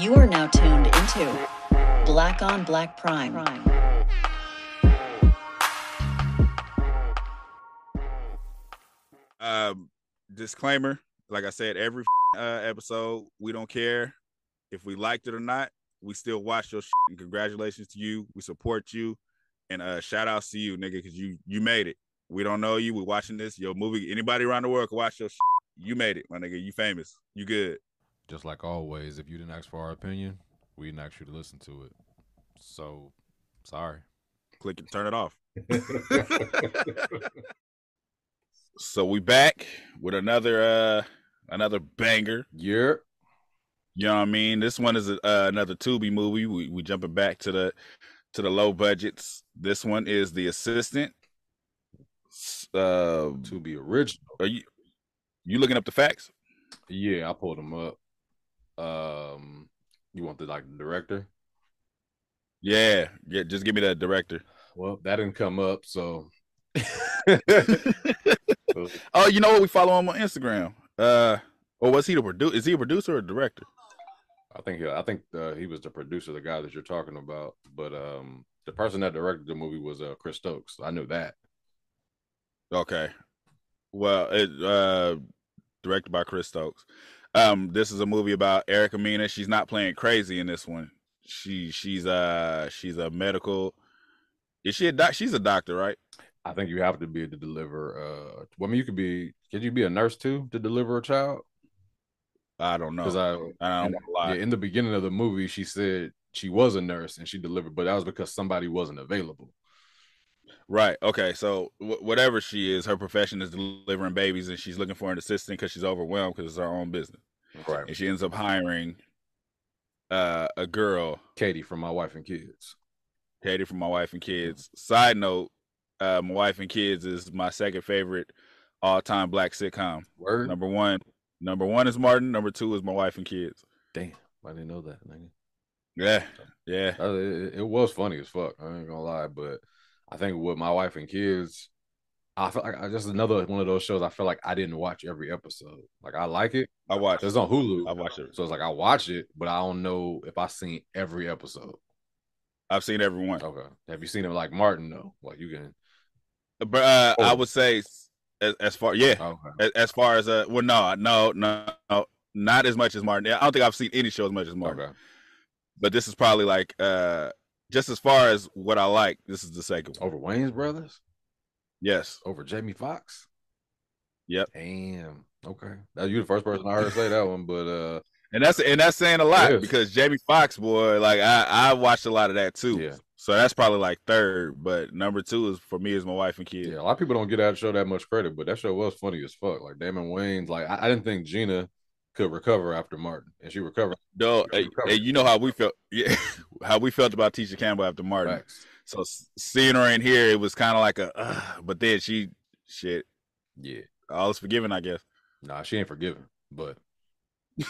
You are now tuned into Black on Black Prime. Um, disclaimer: like I said, every uh, episode, we don't care if we liked it or not. We still watch your shit, and congratulations to you. We support you, and uh, shout outs to you, nigga, because you you made it. We don't know you. We're watching this. Your movie. Anybody around the world can watch your. Shit. You made it, my nigga. You famous. You good. Just like always, if you didn't ask for our opinion, we didn't ask you to listen to it. So, sorry. Click and turn it off. so we back with another uh another banger. Yeah. You know what I mean? This one is uh, another Tubi movie. We we jumping back to the to the low budgets. This one is The Assistant. Uh, Tubi original. are you you looking up the facts? Yeah, I pulled them up. Um, you want the like the director? Yeah, yeah. Just give me that director. Well, that didn't come up, so Oh, you know what? We follow him on Instagram. Uh, or was he the producer? Is he a producer or a director? I think I think uh, he was the producer, the guy that you're talking about. But um, the person that directed the movie was uh, Chris Stokes. I knew that. Okay. Well, it uh directed by Chris Stokes. Um, this is a movie about Erica Mena. She's not playing crazy in this one. She she's uh she's a medical. Is she a doc? She's a doctor, right? I think you have to be to deliver. Uh, well, I mean, you could be. Could you be a nurse too to deliver a child? I don't know. Because I, I don't in, yeah, in the beginning of the movie, she said she was a nurse and she delivered, but that was because somebody wasn't available. Right. Okay. So wh- whatever she is, her profession is delivering babies, and she's looking for an assistant because she's overwhelmed because it's her own business, Right. and she ends up hiring uh, a girl, Katie from My Wife and Kids. Katie, from my wife and kids. Side note: uh, my wife and kids is my second favorite all-time black sitcom. Word. Number one, number one is Martin. Number two is my wife and kids. Damn, I didn't know that. Nigga. Yeah, yeah. It, it was funny as fuck. I ain't gonna lie, but I think with My Wife and Kids, I feel like I just another one of those shows. I feel like I didn't watch every episode. Like I like it. I watched. It's on Hulu. I watched it. So it's like I watch it, but I don't know if I seen every episode. I've seen every one. Okay. Have you seen it like Martin though? Like you can. But uh, I Oh. would say as, as far, yeah, Okay. as, as far as uh, well, no, no, no, no, not as much as Martin. I don't think I've seen any show as much as Martin. Okay. But this is probably like uh, just as far as what I like. This is the second one. Over Wayans Brothers. Yes. Over Jamie Foxx. Yep. Damn. Okay. That you the first person I heard say that one, but uh, And that's and that's saying a lot because Jamie Foxx, boy, like I I watched a lot of that too. Yeah. So that's probably like third, but number two is for me is my wife and kids. yeah, a lot of people don't get that show that much credit, but that show was funny as fuck. Like Damon Wayans, like I, I didn't think Gina could recover after Martin, and she recovered. No, Yeah, hey, recovered. hey, you know how we felt, yeah, how we felt about Tisha Campbell after Martin. Facts. So seeing her in here, it was kind of like a, uh, but then she, shit, Yeah. all is forgiven, I guess. Nah, she ain't forgiven, but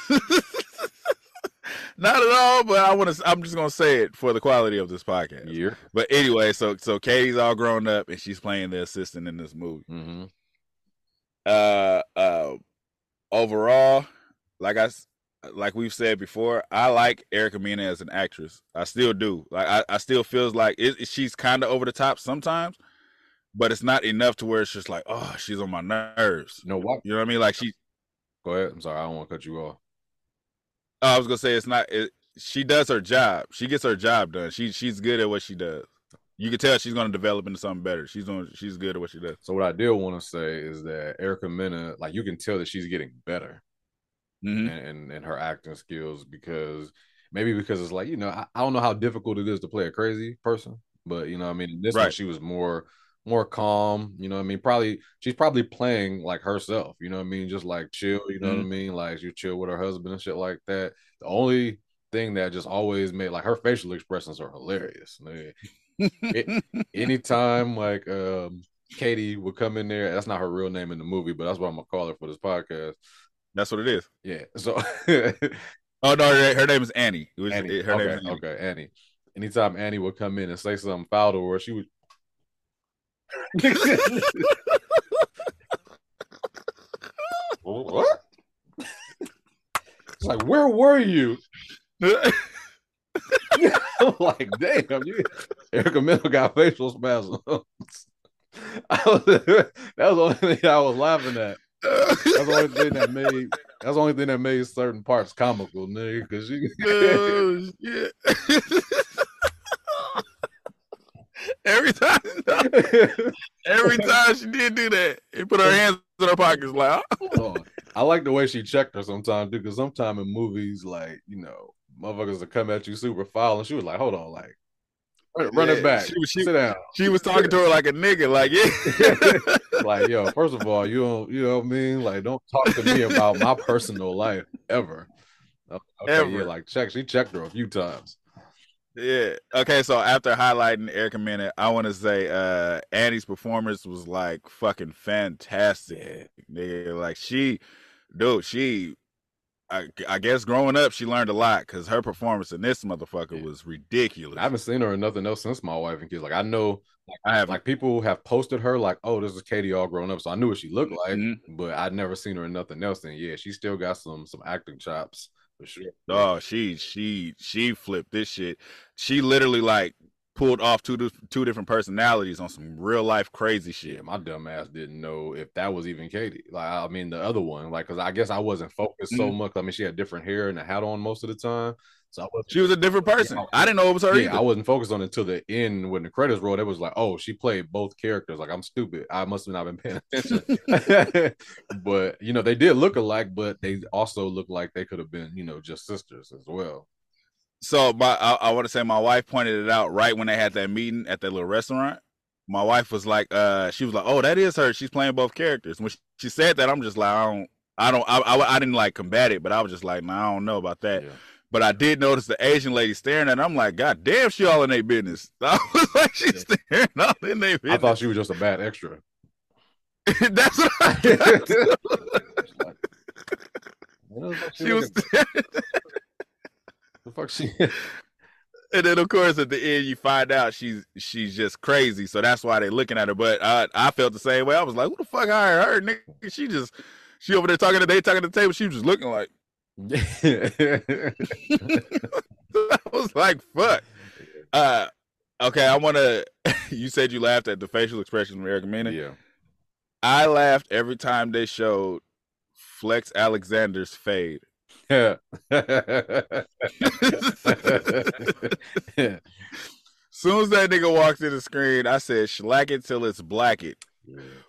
Not at all, but I want to. I'm just gonna say it for the quality of this podcast. year. But anyway, so so Katie's all grown up and she's playing the assistant in this movie. Mm-hmm. Uh, uh, overall, like I like we've said before, I like Erica Mena as an actress. I still do. Like I, I still feels like it, it- she's kind of over the top sometimes, but it's not enough to where it's just like, oh, she's on my nerves. No, what? You know what I mean? Like she, Go ahead. I'm sorry, I don't want to cut you off. Oh, I was gonna say it's not. It, she does her job. She gets her job done. She she's good at what she does. You can tell she's gonna develop into something better. She's doing. She's good at what she does. So what I did want to say is that Erica Mena, like you can tell that she's getting better Mhm. in, in, in her acting skills because maybe because it's like you know I, I don't know how difficult it is to play a crazy person, but you know I mean in this one Right. she was more more calm. You know I mean? Probably she's probably playing like herself. You know I mean? Just like chill. You know what I mean? Like you chill with her husband and shit like that. The only thing that just always made like her facial expressions are hilarious. It- anytime like um Katie would come in there, that's not her real name in the movie, but that's what I'm gonna call her for this podcast. That's what it is. Yeah. So Oh no, her, name is Annie. Was, Annie. her okay, name is Annie. okay, Annie. Anytime Annie would come in and say something foul to her, she would what? It's like, where were you? I'm like, damn, you Erica Mena got facial spasms. I was, that was the only thing I was laughing at. That's the only thing that made that's the only thing that made certain parts comical, nigga. Cause you oh, shit. every time, every time she did do that, he put her hands in her pockets like. Ah. Oh, I like the way she checked her sometimes, dude. Because sometimes in movies, like you know, motherfuckers will come at you super foul, and she was like, "Hold on, like." Run, Yeah, it back. she was- she- Sit down. She was talking to her like a nigga, like yeah. like, yo, first of all, you don't, you know what I mean? Like, don't talk to me about my personal life ever. Okay, Ever. yeah, like check. She checked her a few times. Yeah. Okay. So after highlighting Erica Mena, I want to say uh Annie's performance was like fucking fantastic. Nigga, like she, dude, she. I, I guess growing up, she learned a lot because her performance in this motherfucker Yeah. was ridiculous. I haven't seen her in nothing else since my wife and kids. Like, I know, I have like people have posted her, like, oh, this is Katie all grown up, so I knew what she looked like, Mhm. but I'd never seen her in nothing else. And yeah, she still got some some acting chops for sure. Oh, she she she flipped this shit. She literally like pulled off two two different personalities on some real life crazy shit. Yeah, my dumb ass didn't know if that was even Katie. Like, I mean, the other one, like, because I guess I wasn't focused so Mhm. much. I mean, she had different hair and a hat on most of the time, so I. She was a different person. Yeah. I didn't know it was her yeah, either. I wasn't focused on it until the end when the credits rolled. It was like, oh, she played both characters. Like, I'm stupid. I must have not been paying attention. but you know, they did look alike, but they also looked like they could have been, you know, just sisters as well. So my I, I want to say my wife pointed it out right when they had that meeting at that little restaurant. My wife was like, uh, she was like, "Oh, that is her. She's playing both characters." When she, she said that, I'm just like, I don't, I don't, I, I, I didn't like combat it, but I was just like, nah, I don't know about that. Yeah. But I did notice the Asian lady staring at. Her. I'm like, God damn, she all in their business. I was like, she's staring all in their I thought she was just a bad extra. That's what I thought. What the fuck she was, the fuck she and then of course at the end you find out she's she's just crazy, so that's why they're looking at her. But I I felt the same way. I was like, who the fuck hired her, nigga? She just she over there talking to they talking to the table. She was just looking like I was like, fuck. Uh, okay, I want to. you said you laughed at the facial expression of Erica Mena. yeah. I laughed every time they showed Flex Alexander's fade. Yeah. Soon as that nigga walks in the screen, I said, "Slack it till it's black it."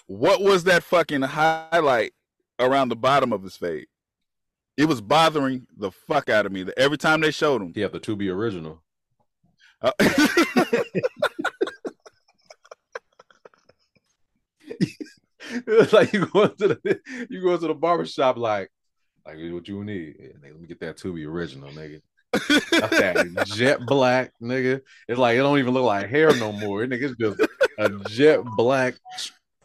What was that fucking highlight around the bottom of his fade? It was bothering the fuck out of me. Every time they showed him, He had the Tubi original. Uh, like you go to the you go to the barber shop like like what you need. Yeah, nigga, let me get that Tubi original, nigga. That jet black, nigga. It's like it don't even look like hair no more. Nigga, it's just a jet black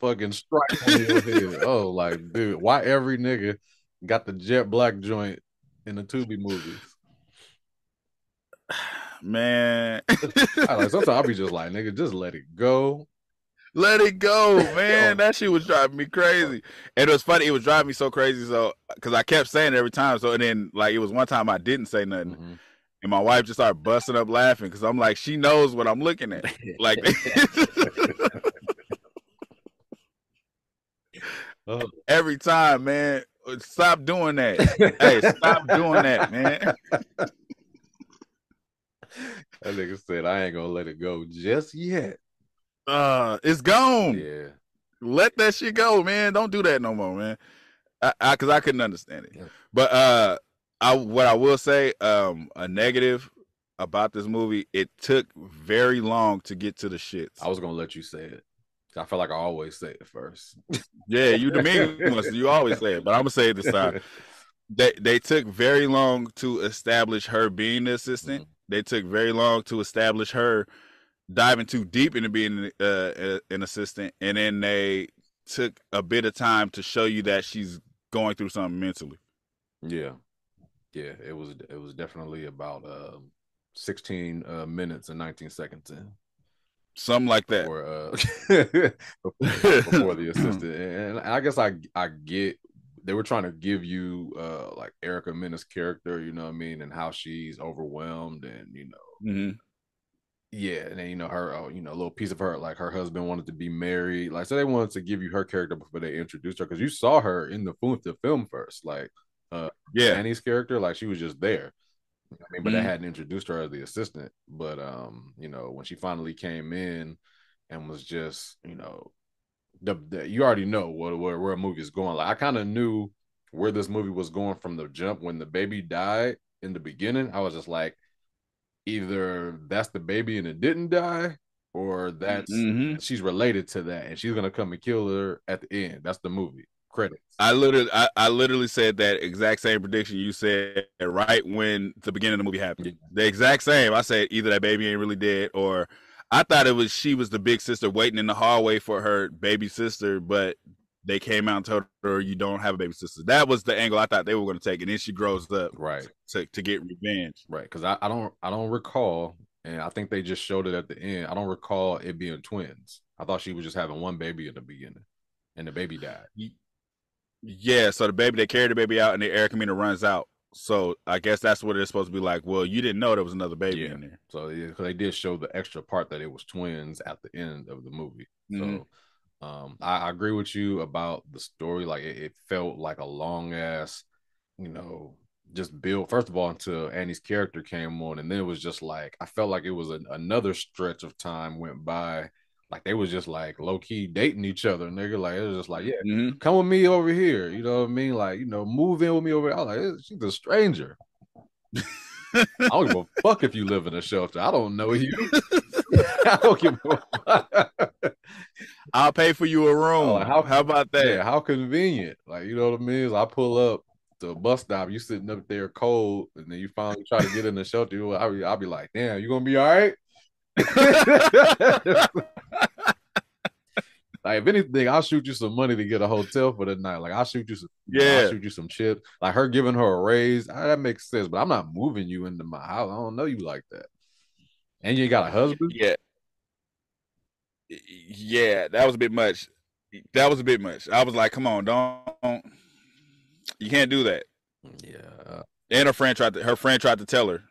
fucking stripe on your head. Oh, like dude, why every nigga got the jet black joint in the Tubi movies? man, I like sometimes I'll be just like, nigga, just let it go. Let it go, man. That shit was driving me crazy, and it was funny. It was driving me so crazy, so because I kept saying it every time. So and then like it was one time I didn't say nothing, Mhm. and my wife just started busting up laughing because I'm like, she knows what I'm looking at. Like, Oh. every time, man. Stop doing that. hey, stop doing that, man. That nigga said, I ain't gonna let it go just yet. Uh, it's gone. Yeah. Let that shit go, man. Don't do that no more, man. I, I cause I couldn't understand it. Yeah. But uh I what I will say, um, a negative about this movie, it took very long to get to the shits. I was gonna let you say it. I feel like I always say it first. yeah, you the mean you always say it, but I'm gonna say it this time. They they took very long to establish her being the assistant. They took very long to establish her diving too deep into being uh, an assistant, and then they took a bit of time to show you that she's going through something mentally. Yeah. Yeah, it was it was definitely about um 16 uh, minutes and 19 seconds in Something like that. before uh before, before the assistant. And I guess I I get they were trying to give you uh like Erica Mena's character, you know what I mean, and how she's overwhelmed and you know hmm yeah, and then you know her, uh, you know, a little piece of her, like her husband wanted to be married, like so they wanted to give you her character before they introduced her because you saw her in the film, the film first, like uh Yeah. Annie's character, like she was just there. I mean, but they Mhm. hadn't introduced her as the assistant. But um, you know, when she finally came in and was just, you know, the, the you already know what where, where a movie is going. Like I kind of knew where this movie was going from the jump when the baby died in the beginning. I was just like, either that's the baby and it didn't die, or that's Mhm. she's related to that and she's gonna come and kill her at the end. That's the movie credits. I literally, I, I literally said that exact same prediction you said right when the beginning of the movie happened. Yeah. The exact same. I said either that baby ain't really dead, or I thought it was she was the big sister waiting in the hallway for her baby sister, but they came out and told her you don't have a baby sister. That was the angle I thought they were going to take, and then she grows up Right. to to get revenge. Right, because I, I don't I don't recall, and I think they just showed it at the end. I don't recall it being twins. I thought she was just having one baby in the beginning, and the baby died. Yeah, so the baby they carry the baby out, and the air Mena runs out. So I guess that's what it's supposed to be like. Well, you didn't know there was another baby Yeah. in there. So yeah, 'cause they did show the extra part that it was twins at the end of the movie. So mm-hmm. Um, I, I agree with you about the story. Like it, it felt like a long ass, you know, just build. First of all, until Annie's character came on, and then it was just like I felt like it was an, another stretch of time went by. Like they was just like low key dating each other, nigga. Like it was just like, yeah, Mhm. come with me over here. You know what I mean? Like, you know, move in with me over here. I was like, "Eh, she's a stranger. I don't give a fuck if you live in a shelter. I don't know you. I don't give a fuck. I'll pay for you a room. Oh, how, how- about that? yeah, how convenient. Like, you know what I mean? Is I pull up to a bus stop, you sitting up there cold, and then you finally try to get in the shelter. I'll be, I'll be like, damn, you gonna be all right? like, if anything, I'll shoot you some money to get a hotel for the night. Like, I'll shoot you some, Yeah. I'll shoot you some chips. Like, her giving her a raise, ah, that makes sense, but I'm not moving you into my house. I don't know you like that. And you got a husband? Yeah. Yeah, that was a bit much. That was a bit much. I was like, come on, don't. You can't do that. Yeah. And her friend tried to. Her friend tried to tell her,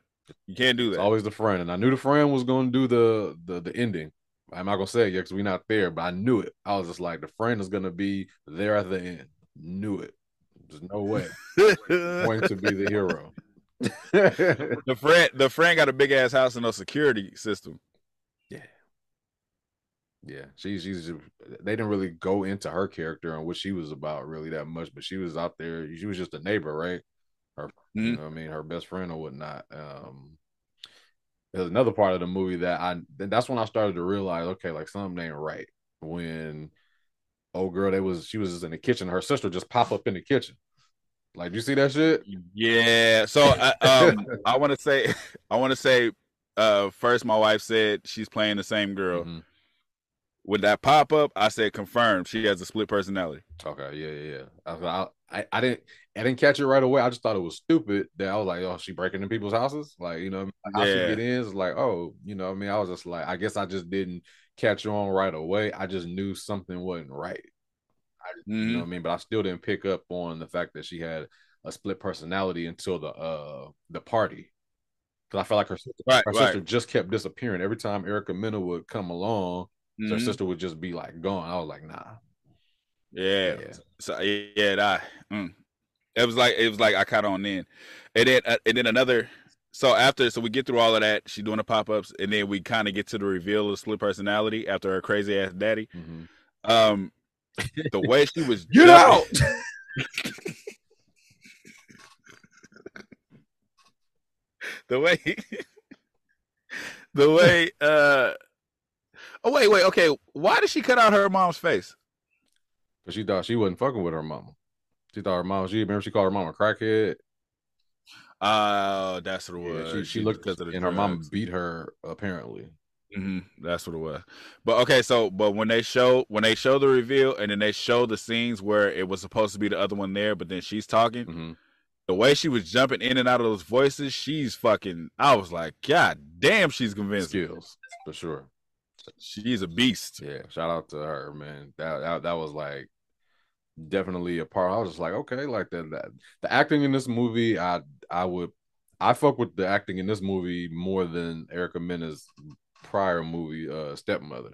you can't do It's that. always the friend, and I knew the friend was going to do the the the ending. I'm not gonna say it yet because we're not there, but I knew it. I was just like, the friend is gonna be there at the end. Knew it. There's no way going to be the hero. the friend, the friend got a big ass house and no security system. Yeah. She's she's they didn't really go into her character and what she was about really that much, but she was out there. She was just a neighbor, right? Her, you Mhm. know, I mean, her best friend or whatnot. Um, there's another part of the movie that I that's when I started to realize, okay, like something ain't right. When old girl, they was she was just in the kitchen, her sister just pop up in the kitchen. Like, you see that shit? Yeah. So I, um, I want to say, I want to say, uh, first my wife said she's playing the same girl. Mhm. With that pop up, I said confirmed. She has a split personality. Okay, yeah, yeah, yeah. I, I, I, I didn't, I didn't catch it right away. I just thought it was stupid that I was like, oh, she breaking in people's houses, like you know, like, how she Yeah. get in? It's like, oh, you know, what I mean, I was just like, I guess I just didn't catch on right away. I just knew something wasn't right. I, You Mhm. know what I mean? But I still didn't pick up on the fact that she had a split personality until the uh the party. Because I felt like her sister, Right, her right. sister just kept disappearing every time Erica Mena would come along. Her Mhm. sister would just be like gone. I was like, nah. Yeah. Yeah. So yeah, that mm. it was like it was like I caught on then, and then uh, and then another. So after, so we get through all of that. She doing the pop ups, and then we kind of get to the reveal of split personality after her crazy ass daddy. Mhm. Um, the way she was Get out! the way the way uh oh wait wait okay why did she cut out her mom's face Because she thought she wasn't fucking with her mama. She thought her mom. She remember she called her mom a crackhead. oh that's what it Yeah, was she she looked because of the and her mom beat her apparently. Mhm, that's what it was but okay so but when they show when they show the reveal and then they show the scenes where it was supposed to be the other one there but then she's talking Mhm. the way she was jumping in and out of those voices she's fucking i was like god damn she's convinced. Skills for sure. She's a beast Yeah, shout out to her, man. That that, that was like definitely a part. I was just like, okay, like that, that the acting in this movie, I I would I fuck with the acting in this movie more than Erica Mena's prior movie, uh, Stepmother.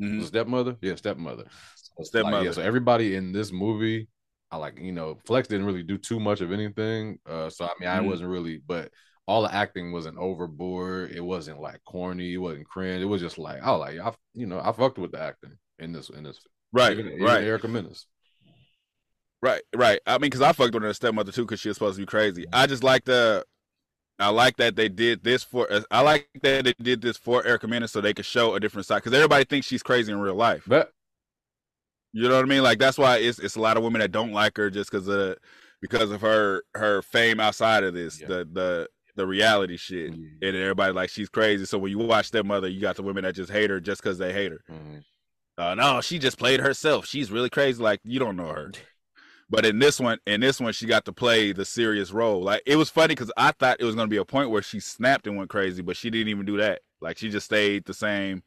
Mhm. Stepmother, yeah, Stepmother. So, Stepmother. Like, yeah, so everybody in this movie, I like, you know, Flex didn't really do too much of anything. Uh, so I mean, I Mhm. wasn't really, but all the acting wasn't overboard. It wasn't like corny. It wasn't cringe. It was just like, I like, I, you know, I fucked with the acting in this, in this, Right, even, even right, Erica Mena's. right, right. I mean, because I fucked with her stepmother too, because she was supposed to be crazy. I just like the, I like that they did this for. uh, I like that they did this for Erica Mena so they could show a different side. Because everybody thinks she's crazy in real life. But You know what I mean? Like that's why it's it's a lot of women that don't like her just because of because of her her fame outside of this, Yeah. the the the reality shit. Yeah. And everybody like she's crazy. So when you watch that mother, you got the women that just hate her just because they hate her. Mhm. Uh, no, she just played herself. She's really crazy. Like you don't know her. But in this one, in this one, she got to play the serious role. Like it was funny because I thought it was gonna be a point where she snapped and went crazy, but she didn't even do that. Like she just stayed the same,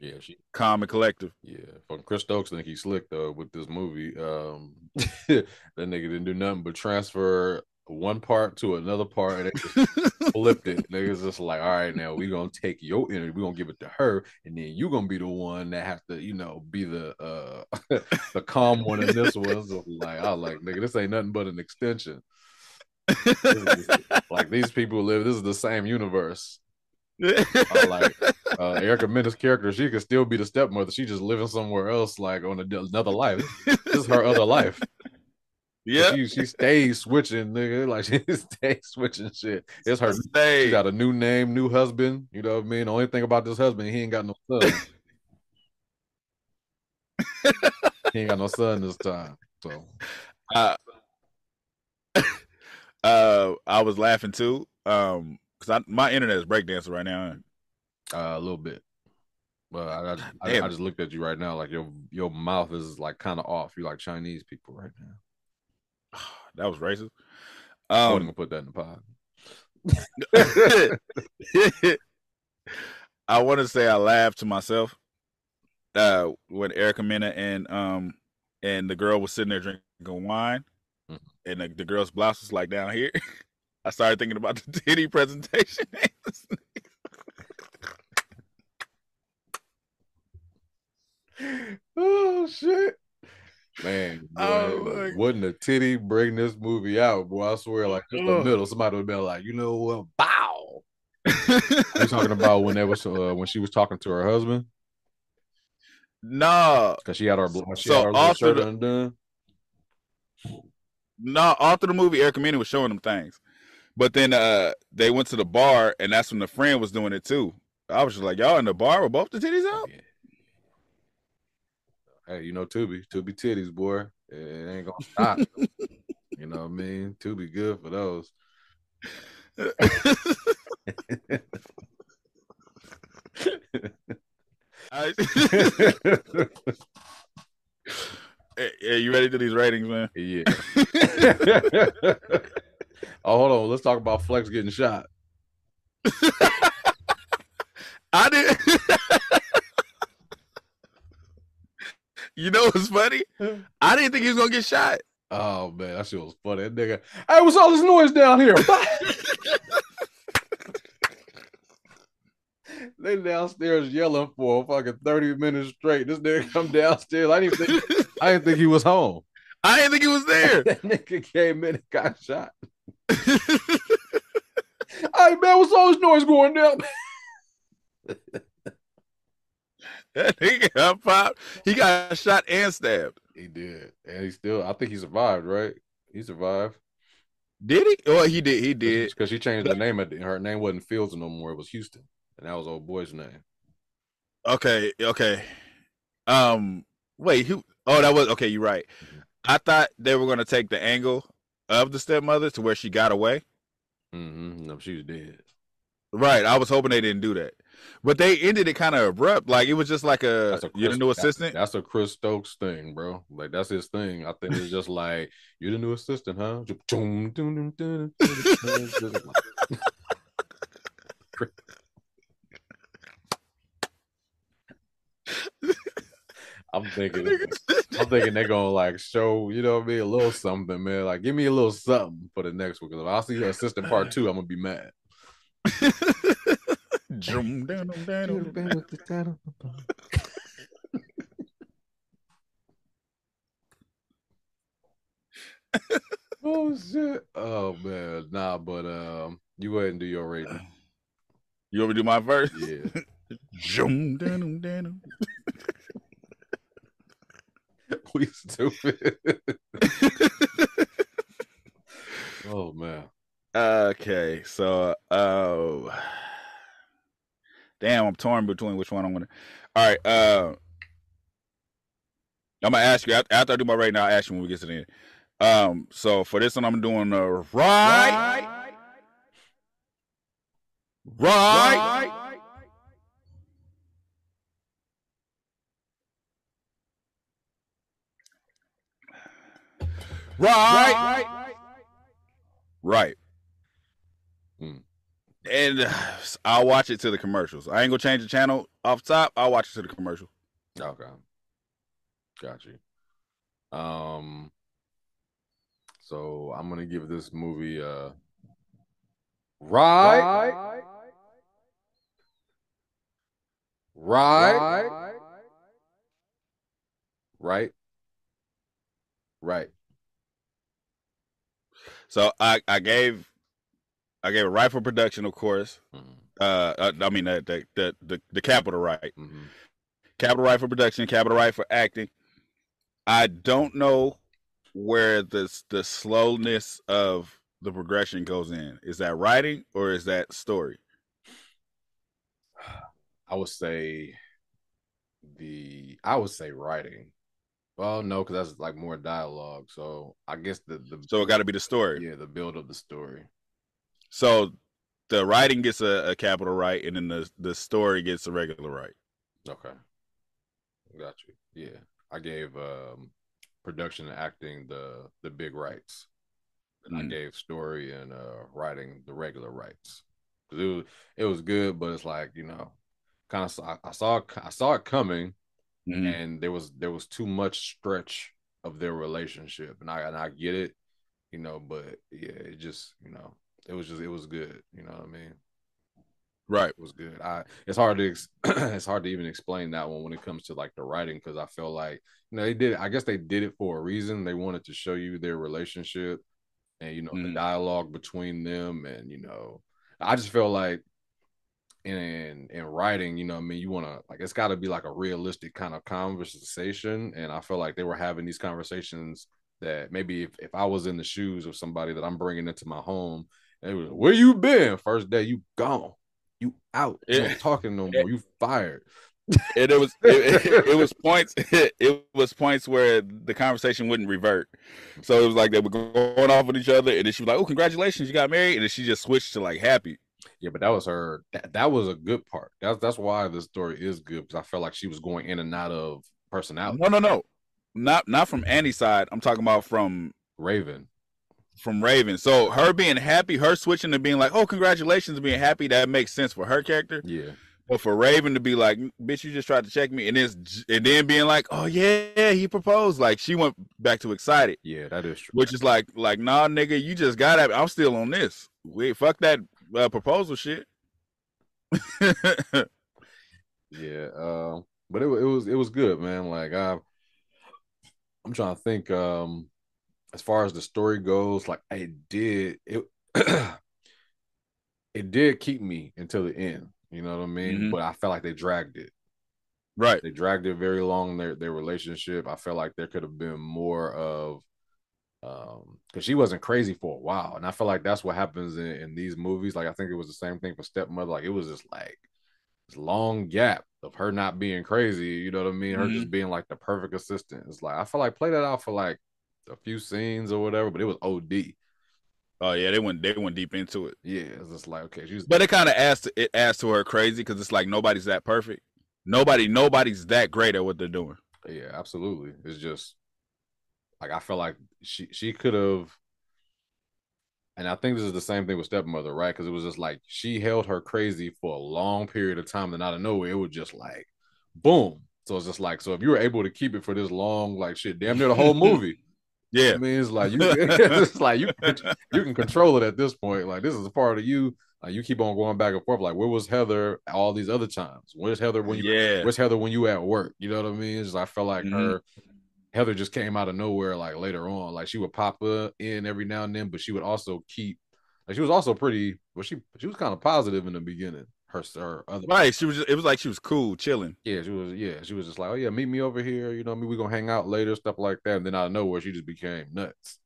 yeah, she, calm and collective. yeah. From Chris Stokes think he's slick though with this movie. Um, that nigga didn't do nothing but transfer one part to another part and they flipped it. Niggas just like, all right, now we're gonna take your energy, we're gonna give it to her, and then you're gonna be the one that have to, you know, be the uh the calm one in this one. So like, I like, nigga, this ain't nothing but an extension. Like these people live. This is the same universe. Like uh, Erica Mena's character. She could still be the stepmother. She just living somewhere else, like on a, another life. This is her other life. Yeah, She she stays switching, nigga. Like she stays switching shit. It's her. She got a new name, new husband. You know what I mean? The only thing about this husband, he ain't got no son. he ain't got no son this time. So uh, uh, I was laughing too, um, because I my internet is breakdancing right now. uh, a little bit. But I, I, I, I just looked at you right now, like your your mouth is like kind of off. You like Chinese people right now. That was racist. I Um, wouldn't gonna put that in the pod. I want to say I laughed to myself uh, when Erica Mena and um and the girl was sitting there drinking wine, Mhm. and the, the girl's blouse was like down here. I started thinking about the titty presentation. oh shit. Man, boy, Oh, wouldn't a titty bring this movie out, boy? I swear, like just the middle, somebody would be like, you know what? Bow. You talking about when they was uh, when she was talking to her husband no, because she had her bl- she So had her shirt the- undone. no. All through the movie, Erica Mena was showing them things, but then uh they went to the bar, and that's when the friend was doing it too. I was just like, y'all in the bar with both the titties out? Yeah. Hey, you know Tubi, Tubi titties, boy. It ain't gonna stop. you know what I mean? Tubi good for those. I- Hey, hey, you ready to these ratings, man? yeah. oh, hold on. Let's talk about Flex getting shot. I did. You know what's funny? I didn't think he was gonna get shot. Oh man, that shit was funny. That nigga, hey, what's all this noise down here? they downstairs yelling for fucking 30 minutes straight. This nigga come downstairs. I didn't think I didn't think he was home. I didn't think he was there. that nigga came in and got shot. Hey man, what's all this noise going down? that nigga got popped. He got shot and stabbed. He did. And he still I think he survived, right? He survived. Did he? Well, he did. He did. Because she changed the name her name wasn't Fields no more, it was Houston. And that was old boy's name. Okay. Okay. Um. Wait. Who? Oh, that was okay. You're right. I thought they were gonna take the angle of the stepmother to where she got away. Mm-hmm. No, she was dead. Right. I was hoping they didn't do that, but they ended it kind of abrupt. Like it was just like a, a you're the new assistant. That's a Chris Stokes thing, bro. Like that's his thing. I think it's just like you're the new assistant, huh? I'm thinking, I'm thinking they're gonna like show, you know what I mean, a little something, man. Like, give me a little something for the next one. Because if I see your assistant part two, I'm gonna be mad. Drum, oh shit! Oh man, nah, but um, you go ahead and do your rating. You want me to do my verse? Yeah. We stupid. oh man. Okay, so uh damn, I'm torn between which one I'm gonna. All right, uh I'm gonna ask you after, I do my rating. I'll ask you when we get to the end. Um, so for this one, I'm doing uh, right, right, right, right. Hmm. And uh, I'll watch it to the commercials. I ain't gonna change the channel off top. I'll watch it to the commercial. Okay. Got you. Um so I'm gonna give this movie uh right right right right So I, I gave I gave a right for production, of course. Mhm, Uh, uh, I mean the the the the, capital right, mhm. capital right for production, capital right for acting. I don't know where the the slowness of the progression goes in. Is that writing or is that story? I would say the I would say writing. Well, no, because that's like more dialogue. So I guess the the So it got to be the story. yeah the build of the story. So the writing gets a, a capital right, and then the the story gets a regular right. Okay, got you. Yeah, I gave um production and acting the the big rights. And I Mm. gave story and uh writing the regular rights. 'Cause It was it was good, but it's like you know, kind of I, I saw I saw it coming, Mhm. and there was there was too much stretch of their relationship, and I and I get it, you know, but yeah, it just you know it was just it was good, you know what I mean? Right. It was good. I it's hard to ex- it's hard to even explain that one when it comes to like the writing because I feel like you know they did I guess they did it for a reason. They wanted to show you their relationship and you know the Mhm. dialogue between them and you know I just feel like in in writing, you know, what I mean, you want to like it's got to be like a realistic kind of conversation, and I feel like they were having these conversations that maybe if, if I was in the shoes of somebody that I'm bringing into my home, they was where you been? First day, you gone, you out, you Yeah. talking no more, you fired. and it was it, it, it was points it was points where the conversation wouldn't revert so it was like they were going off with each other and then she was like oh congratulations you got married and then she just switched to like happy Yeah, but that was her. That, that was a good part. That's that's why the story is good because I felt like she was going in and out of personality. no no no not not from annie's side i'm talking about from Raven. From raven so her being happy her switching to being like oh congratulations being happy that makes sense for her character Yeah, but for raven to be like bitch you just tried to check me and then and then being like oh yeah he proposed like she went back to excited yeah, that is true. which is like like nah nigga you just got it i'm still on this wait fuck that uh, proposal shit Yeah, uh, but it, it was it was good, man. Like I, I'm trying to think. Um, as far as the story goes, like it did it. it did keep me until the end. You know what I mean? Mhm. But I felt like they dragged it. right They dragged it very long. Their their relationship. I felt like there could have been more of. Um, because she wasn't crazy for a while, and I feel like that's what happens in, in these movies. Like I think it was the same thing for stepmother. Like it was just like this long gap of her not being crazy. You know what I mean? Her just being like the perfect assistant. It's like I feel like play that out for like a few scenes or whatever, but it was OD. oh yeah they went they went deep into it Yeah, it's just like okay, she's but it kind of adds to it adds to her crazy because it's like nobody's that perfect nobody nobody's that great at what they're doing yeah, absolutely. It's just like I feel like she she could have. And I think this is the same thing with stepmother, right? Because it was just like she held her crazy for a long period of time, and out of nowhere, it was just like, boom, So it's just like, so if you were able to keep it for this long, like shit, damn near the whole movie. Yeah. I mean, it's like you, it's like you, you can control it at this point. Like this is a part of you. Like you keep on going back and forth. Like where was Heather all these other times? Where's Heather when you? Yeah. Where's Heather when you at work? You know what I mean? It's like, I felt like Mhm. her. Heather just came out of nowhere. Like later on, like she would pop up in every now and then, but she would also keep. Like she was also pretty. Well, she she was kind of positive in the beginning. Her her other Right. She was just, it was like she was cool, chilling. yeah, she was. Yeah, she was just like, oh yeah, meet me over here. You know, me we gonna hang out later, stuff like that. And then out of nowhere, she just became nuts.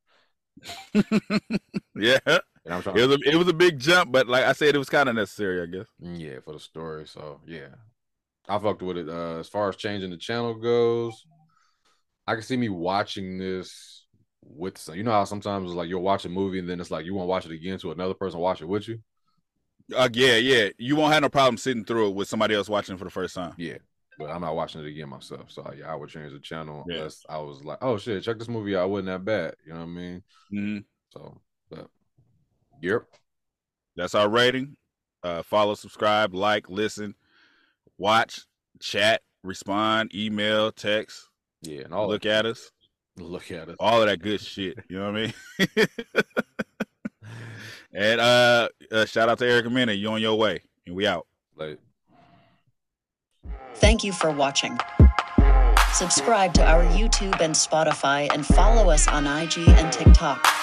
yeah. And I'm trying. It was a, it was a big jump, but like I said, it was kind of necessary, I guess. yeah, for the story. So yeah, I fucked with it. Uh, as far as changing the channel goes, I can see me watching this with some. You know how sometimes it's like you'll watch a movie and then it's like you won't watch it again, so another person watch it with you. Uh, yeah, yeah. You won't have no problem sitting through it with somebody else watching for the first time. Yeah. But I'm not watching it again myself. So yeah, I would change the channel Yeah. unless I was like, oh shit, check this movie out. It wasn't that bad. You know what I mean? hmm So but yep. That's our rating. Uh, follow, subscribe, like, listen, watch, chat, respond, email, text, Yeah. And all look at us, look at us. all of that good shit. You know what I mean? and uh, uh, shout out to Erica Mena. You on your way, and we out. Like Thank you for watching. Subscribe to our YouTube and Spotify and follow us on IG and TikTok.